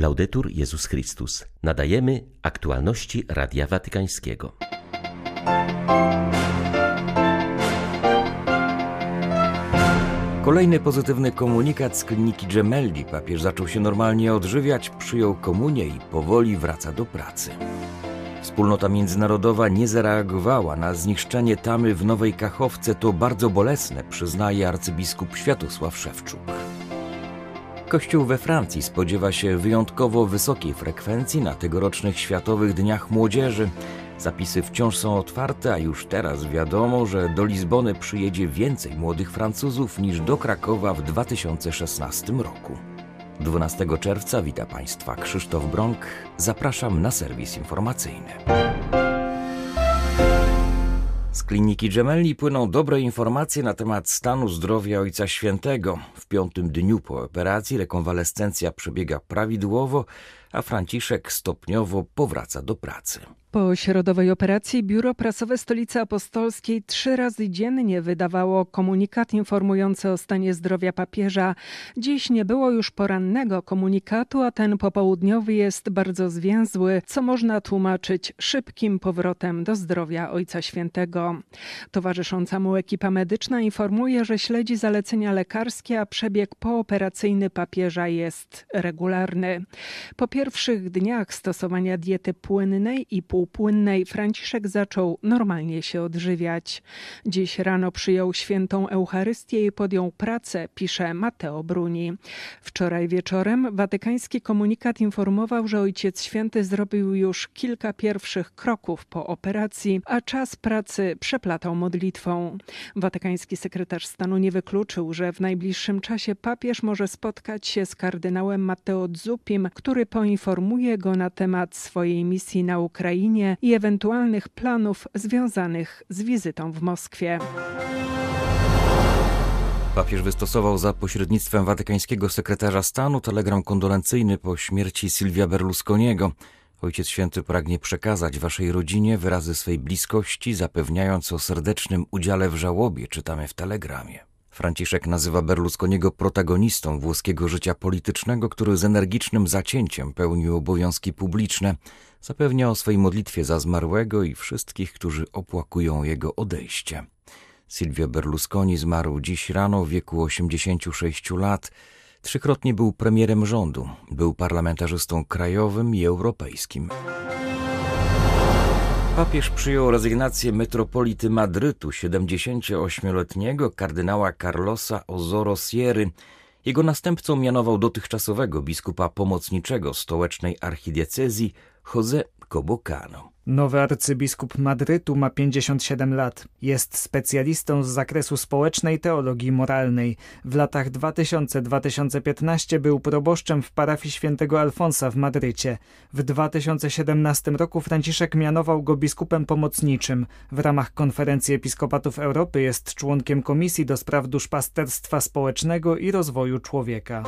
Laudetur Jezus Chrystus. Nadajemy aktualności Radia Watykańskiego. Kolejny pozytywny komunikat z kliniki Gemelli. Papież zaczął się normalnie odżywiać, przyjął komunię i powoli wraca do pracy. Wspólnota międzynarodowa nie zareagowała na zniszczenie tamy w Nowej Kachowce. To bardzo bolesne, przyznaje arcybiskup Światosław Szewczuk. Kościół we Francji spodziewa się wyjątkowo wysokiej frekwencji na tegorocznych Światowych Dniach Młodzieży. Zapisy wciąż są otwarte, a już teraz wiadomo, że do Lizbony przyjedzie więcej młodych Francuzów niż do Krakowa w 2016 roku. 12 czerwca wita Państwa Krzysztof Brąk. Zapraszam na serwis informacyjny. Z kliniki Gemelli płyną dobre informacje na temat stanu zdrowia Ojca Świętego. W piątym dniu po operacji rekonwalescencja przebiega prawidłowo, a Franciszek stopniowo powraca do pracy. Po środowej operacji Biuro Prasowe Stolicy Apostolskiej trzy razy dziennie wydawało komunikat informujący o stanie zdrowia papieża. Dziś nie było już porannego komunikatu, a ten popołudniowy jest bardzo zwięzły, co można tłumaczyć szybkim powrotem do zdrowia Ojca Świętego. Towarzysząca mu ekipa medyczna informuje, że śledzi zalecenia lekarskie, a przebieg pooperacyjny papieża jest regularny. Po pierwszych dniach stosowania diety płynnej i pół półpłynnej Franciszek zaczął normalnie się odżywiać. Dziś rano przyjął świętą Eucharystię i podjął pracę, pisze Mateo Bruni. Wczoraj wieczorem watykański komunikat informował, że Ojciec Święty zrobił już kilka pierwszych kroków po operacji, a czas pracy przeplatał modlitwą. Watykański sekretarz stanu nie wykluczył, że w najbliższym czasie papież może spotkać się z kardynałem Matteo Zupim, który poinformuje go na temat swojej misji na Ukrainie i ewentualnych planów związanych z wizytą w Moskwie. Papież wystosował za pośrednictwem watykańskiego sekretarza stanu telegram kondolencyjny po śmierci Silvia Berlusconiego. Ojciec Święty pragnie przekazać waszej rodzinie wyrazy swej bliskości, zapewniając o serdecznym udziale w żałobie, czytamy w telegramie. Franciszek nazywa Berlusconiego protagonistą włoskiego życia politycznego, który z energicznym zacięciem pełnił obowiązki publiczne. Zapewnia o swej modlitwie za zmarłego i wszystkich, którzy opłakują jego odejście. Silvio Berlusconi zmarł dziś rano w wieku 86 lat. Trzykrotnie był premierem rządu, był parlamentarzystą krajowym i europejskim. Papież przyjął rezygnację metropolity Madrytu, 78-letniego kardynała Carlosa Ozoro Sierry. Jego następcą mianował dotychczasowego biskupa pomocniczego stołecznej archidiecezji José Cobocano. Nowy arcybiskup Madrytu ma 57 lat. Jest specjalistą z zakresu społecznej teologii moralnej. W latach 2000-2015 był proboszczem w parafii świętego Alfonsa w Madrycie. W 2017 roku Franciszek mianował go biskupem pomocniczym. W ramach Konferencji Episkopatów Europy jest członkiem Komisji do spraw duszpasterstwa społecznego i rozwoju człowieka.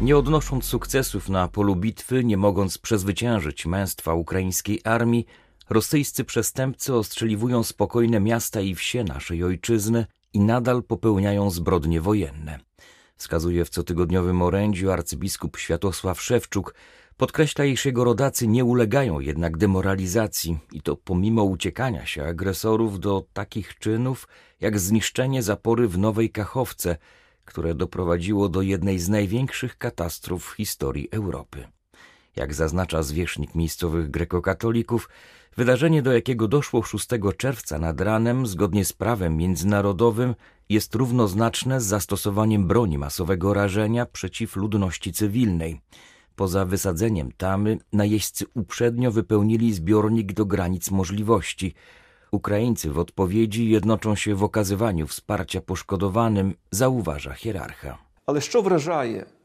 Nie odnosząc sukcesów na polu bitwy, nie mogąc przezwyciężyć męstwa ukraińskiej armii, rosyjscy przestępcy ostrzeliwują spokojne miasta i wsie naszej ojczyzny i nadal popełniają zbrodnie wojenne. Wskazuje w cotygodniowym orędziu arcybiskup Światosław Szewczuk, podkreśla, iż jego rodacy nie ulegają jednak demoralizacji i to pomimo uciekania się agresorów do takich czynów jak zniszczenie zapory w Nowej Kachowce – które doprowadziło do jednej z największych katastrof w historii Europy. Jak zaznacza zwierzchnik miejscowych grekokatolików, wydarzenie, do jakiego doszło 6 czerwca nad ranem, zgodnie z prawem międzynarodowym, jest równoznaczne z zastosowaniem broni masowego rażenia przeciw ludności cywilnej. Poza wysadzeniem tamy, najeźdźcy uprzednio wypełnili zbiornik do granic możliwości – Ukraińcy w odpowiedzi jednoczą się w okazywaniu wsparcia poszkodowanym, zauważa hierarcha. Ale co wrażaje?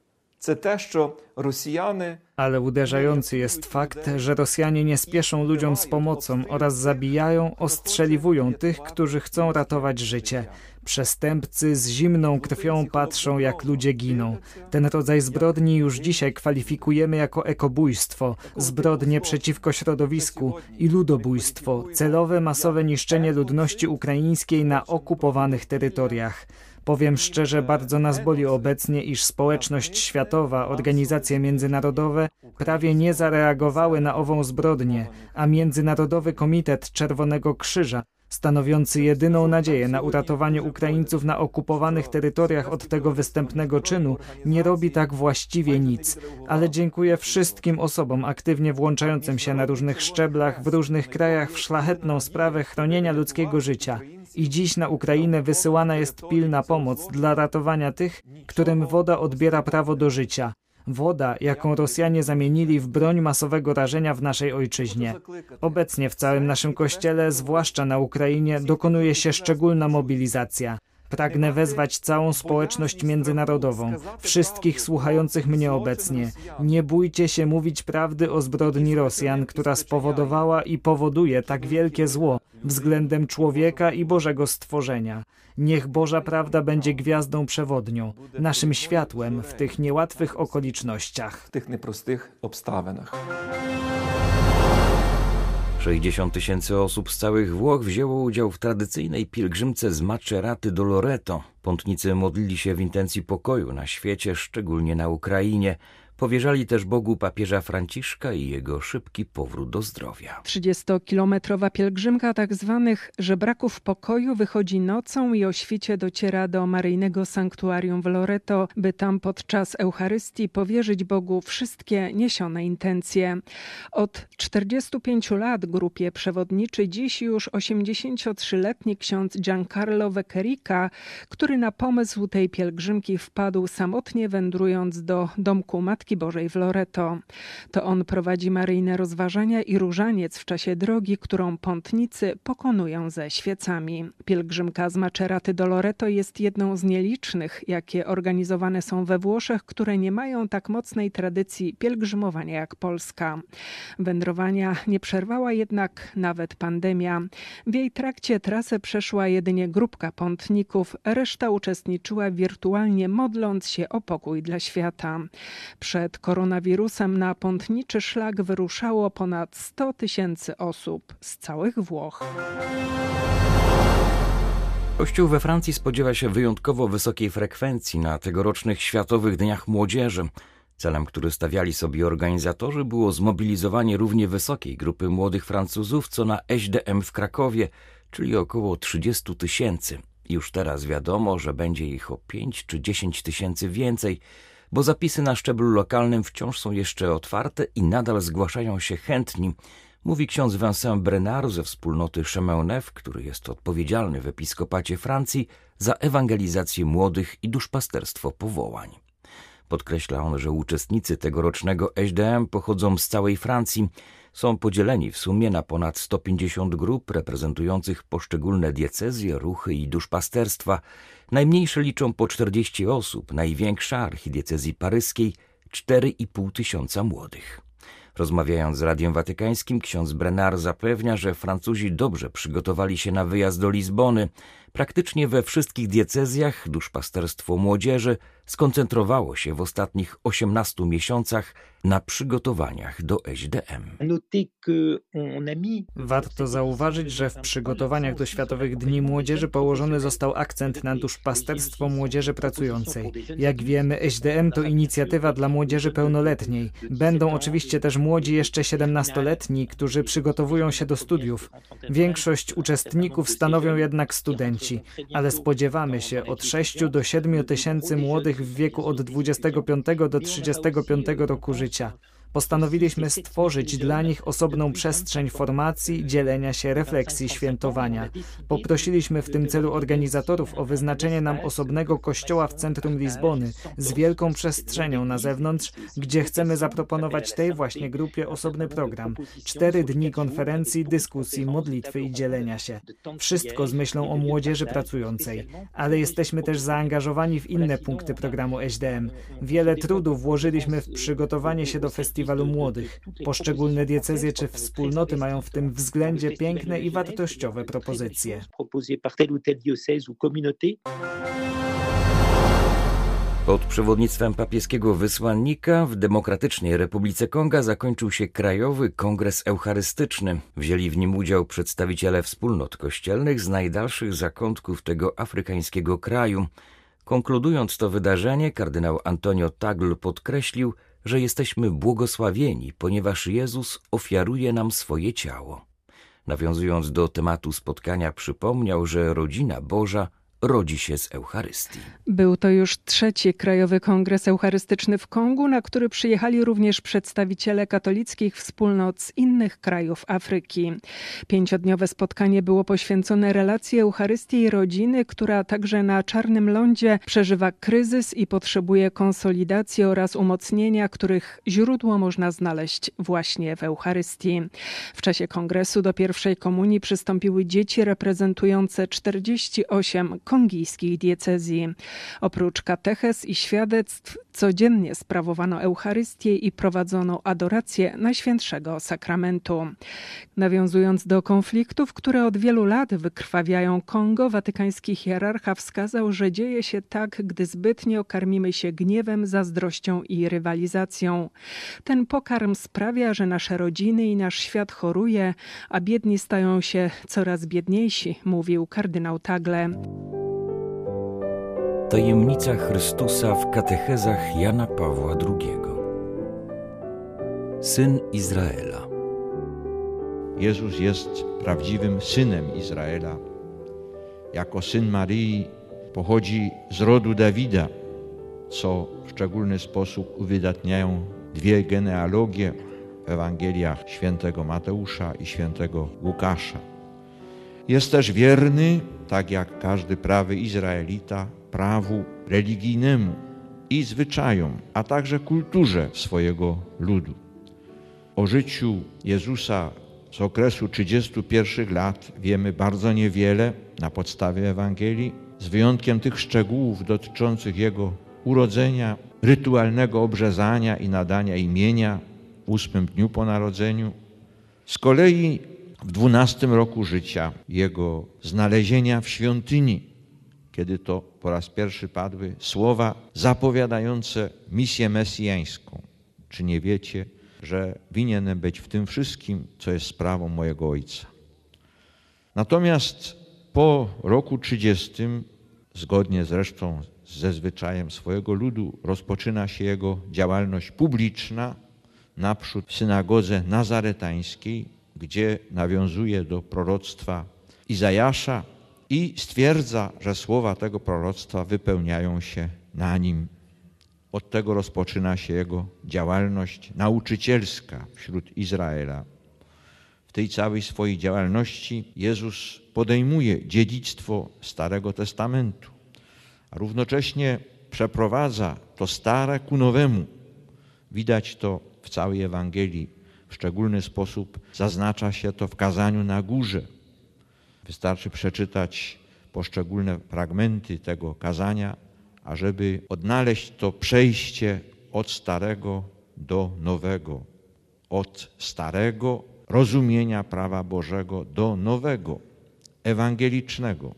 Ale uderzający jest fakt, że Rosjanie nie spieszą ludziom z pomocą oraz zabijają, ostrzeliwują tych, którzy chcą ratować życie. Przestępcy z zimną krwią patrzą, jak ludzie giną. Ten rodzaj zbrodni już dzisiaj kwalifikujemy jako ekobójstwo, zbrodnie przeciwko środowisku i ludobójstwo, celowe masowe niszczenie ludności ukraińskiej na okupowanych terytoriach. Powiem szczerze, bardzo nas boli obecnie, iż społeczność światowa, organizacje międzynarodowe prawie nie zareagowały na ową zbrodnię, a Międzynarodowy Komitet Czerwonego Krzyża stanowiący jedyną nadzieję na uratowanie Ukraińców na okupowanych terytoriach od tego występnego czynu, nie robi tak właściwie nic. Ale dziękuję wszystkim osobom aktywnie włączającym się na różnych szczeblach, w różnych krajach w szlachetną sprawę chronienia ludzkiego życia. I dziś na Ukrainę wysyłana jest pilna pomoc dla ratowania tych, którym woda odbiera prawo do życia. Woda, jaką Rosjanie zamienili w broń masowego rażenia w naszej ojczyźnie. Obecnie w całym naszym kościele, zwłaszcza na Ukrainie, dokonuje się szczególna mobilizacja. Pragnę wezwać całą społeczność międzynarodową, wszystkich słuchających mnie obecnie. Nie bójcie się mówić prawdy o zbrodni Rosjan, która spowodowała i powoduje tak wielkie zło względem człowieka i Bożego stworzenia. Niech Boża prawda będzie gwiazdą przewodnią, naszym światłem w tych niełatwych okolicznościach. W tych nieprostych obstawinach. 60 tysięcy osób z całych Włoch wzięło udział w tradycyjnej pielgrzymce z Maceraty do Loreto. Pątnicy modlili się w intencji pokoju na świecie, szczególnie na Ukrainie. Powierzali też Bogu papieża Franciszka i jego szybki powrót do zdrowia. 30-kilometrowa pielgrzymka. Tak żebraków pokoju wychodzi nocą i o świcie dociera do maryjnego sanktuarium w Loreto, by tam podczas Eucharystii powierzyć Bogu wszystkie niesione intencje. Od 45 lat grupie przewodniczy dziś już 83-letni ksiądz Giancarlo Vecerica, który na pomysł tej pielgrzymki wpadł samotnie wędrując do domku Matki Bożej w Loreto. To on prowadzi maryjne rozważania i różaniec w czasie drogi, którą pątnicy pokonują ze świecami. Pielgrzymka z Maceraty do Loreto jest jedną z nielicznych, jakie organizowane są we Włoszech, które nie mają tak mocnej tradycji pielgrzymowania jak Polska. Wędrowania nie przerwała jednak nawet pandemia. W jej trakcie trasę przeszła jedynie grupka pątników, reszta uczestniczyła wirtualnie modląc się o pokój dla świata. Przed przed koronawirusem na pątniczy szlak wyruszało ponad 100 tysięcy osób z całych Włoch. Kościół we Francji spodziewa się wyjątkowo wysokiej frekwencji na tegorocznych Światowych Dniach Młodzieży. Celem, który stawiali sobie organizatorzy, było zmobilizowanie równie wysokiej grupy młodych Francuzów, co na SDM w Krakowie, czyli około 30 tysięcy. Już teraz wiadomo, że będzie ich o 5 czy 10 tysięcy więcej – bo zapisy na szczeblu lokalnym wciąż są jeszcze otwarte i nadal zgłaszają się chętni, mówi ksiądz Vincent Brenard ze wspólnoty Chemeunef, który jest odpowiedzialny w episkopacie Francji za ewangelizację młodych i duszpasterstwo powołań. Podkreśla on, że uczestnicy tegorocznego SDM pochodzą z całej Francji, są podzieleni w sumie na ponad 150 grup reprezentujących poszczególne diecezje, ruchy i duszpasterstwa. Najmniejsze liczą po 40 osób, największa archidiecezji paryskiej 4,5 tysiąca młodych. Rozmawiając z Radiem Watykańskim, ksiądz Brenard zapewnia, że Francuzi dobrze przygotowali się na wyjazd do Lizbony. Praktycznie we wszystkich diecezjach duszpasterstwo młodzieży skoncentrowało się w ostatnich 18 miesiącach na przygotowaniach do SDM. Warto zauważyć, że w przygotowaniach do Światowych Dni Młodzieży położony został akcent na duszpasterstwo młodzieży pracującej. Jak wiemy, SDM to inicjatywa dla młodzieży pełnoletniej. Będą oczywiście też młodzi jeszcze 17-letni, którzy przygotowują się do studiów. Większość uczestników stanowią jednak studenci, ale spodziewamy się od 6 do 7 tysięcy młodych w wieku od 25 do 35 roku życia. Postanowiliśmy stworzyć dla nich osobną przestrzeń formacji, dzielenia się, refleksji, świętowania. Poprosiliśmy w tym celu organizatorów o wyznaczenie nam osobnego kościoła w centrum Lizbony z wielką przestrzenią na zewnątrz, gdzie chcemy zaproponować tej właśnie grupie osobny program. Cztery dni konferencji, dyskusji, modlitwy i dzielenia się. Wszystko z myślą o młodzieży pracującej, ale jesteśmy też zaangażowani w inne punkty programu SDM. Wiele trudu włożyliśmy w przygotowanie się do festiwalu festiwalu młodych. Poszczególne diecezje czy wspólnoty mają w tym względzie piękne i wartościowe propozycje. Pod przewodnictwem papieskiego wysłannika w Demokratycznej Republice Konga zakończył się Krajowy Kongres Eucharystyczny. Wzięli w nim udział przedstawiciele wspólnot kościelnych z najdalszych zakątków tego afrykańskiego kraju. Konkludując to wydarzenie, kardynał Antonio Tagl podkreślił, że jesteśmy błogosławieni, ponieważ Jezus ofiaruje nam swoje ciało. Nawiązując do tematu spotkania, przypomniał, że rodzina Boża rodzi się z Eucharystii. Był to już trzeci Krajowy Kongres Eucharystyczny w Kongu, na który przyjechali również przedstawiciele katolickich wspólnot z innych krajów Afryki. Pięciodniowe spotkanie było poświęcone relacji Eucharystii i rodziny, która także na Czarnym Lądzie przeżywa kryzys i potrzebuje konsolidacji oraz umocnienia, których źródło można znaleźć właśnie w Eucharystii. W czasie kongresu do pierwszej komunii przystąpiły dzieci reprezentujące 48 kongijskiej diecezji. Oprócz kateches i świadectw codziennie sprawowano Eucharystię i prowadzono adorację Najświętszego Sakramentu. Nawiązując do konfliktów, które od wielu lat wykrwawiają Kongo, watykański hierarcha wskazał, że dzieje się tak, gdy zbytnio karmimy się gniewem, zazdrością i rywalizacją. Ten pokarm sprawia, że nasze rodziny i nasz świat choruje, a biedni stają się coraz biedniejsi, mówił kardynał Tagle. Tajemnica Chrystusa w katechezach Jana Pawła II. Syn Izraela. Jezus jest prawdziwym synem Izraela. Jako syn Maryi pochodzi z rodu Dawida, co w szczególny sposób uwydatniają dwie genealogie w Ewangeliach świętego Mateusza i świętego Łukasza. Jest też wierny, tak jak każdy prawy Izraelita, prawu religijnemu i zwyczajom, a także kulturze swojego ludu. O życiu Jezusa z okresu 31 lat wiemy bardzo niewiele na podstawie Ewangelii, z wyjątkiem tych szczegółów dotyczących Jego urodzenia, rytualnego obrzezania i nadania imienia w ósmym dniu po narodzeniu. Z kolei w dwunastym roku życia Jego znalezienia w świątyni, kiedy to po raz pierwszy padły słowa zapowiadające misję mesjańską. Czy nie wiecie, że winienem być w tym wszystkim, co jest sprawą mojego Ojca? Natomiast po roku 30, zgodnie zresztą ze zwyczajem swojego ludu, rozpoczyna się jego działalność publiczna naprzód w synagodze nazaretańskiej, gdzie nawiązuje do proroctwa Izajasza, i stwierdza, że słowa tego proroctwa wypełniają się na nim. Od tego rozpoczyna się jego działalność nauczycielska wśród Izraela. W tej całej swojej działalności Jezus podejmuje dziedzictwo Starego Testamentu, a równocześnie przeprowadza to stare ku nowemu. Widać to w całej Ewangelii. W szczególny sposób zaznacza się to w kazaniu na górze, Wystarczy przeczytać poszczególne fragmenty tego kazania, ażeby odnaleźć to przejście od starego do nowego, od starego rozumienia prawa Bożego do nowego, ewangelicznego.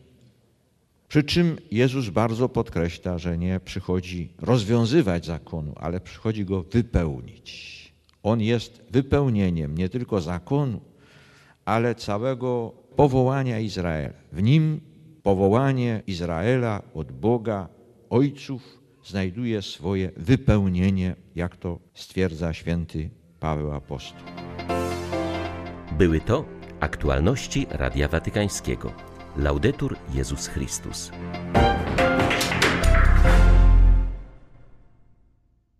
Przy czym Jezus bardzo podkreśla, że nie przychodzi rozwiązywać zakonu, ale przychodzi go wypełnić. On jest wypełnieniem nie tylko zakonu, ale całego powołania Izraela. W nim powołanie Izraela od Boga, ojców, znajduje swoje wypełnienie, jak to stwierdza święty Paweł Apostoł. Były to aktualności Radia Watykańskiego. Laudetur Jezus Chrystus.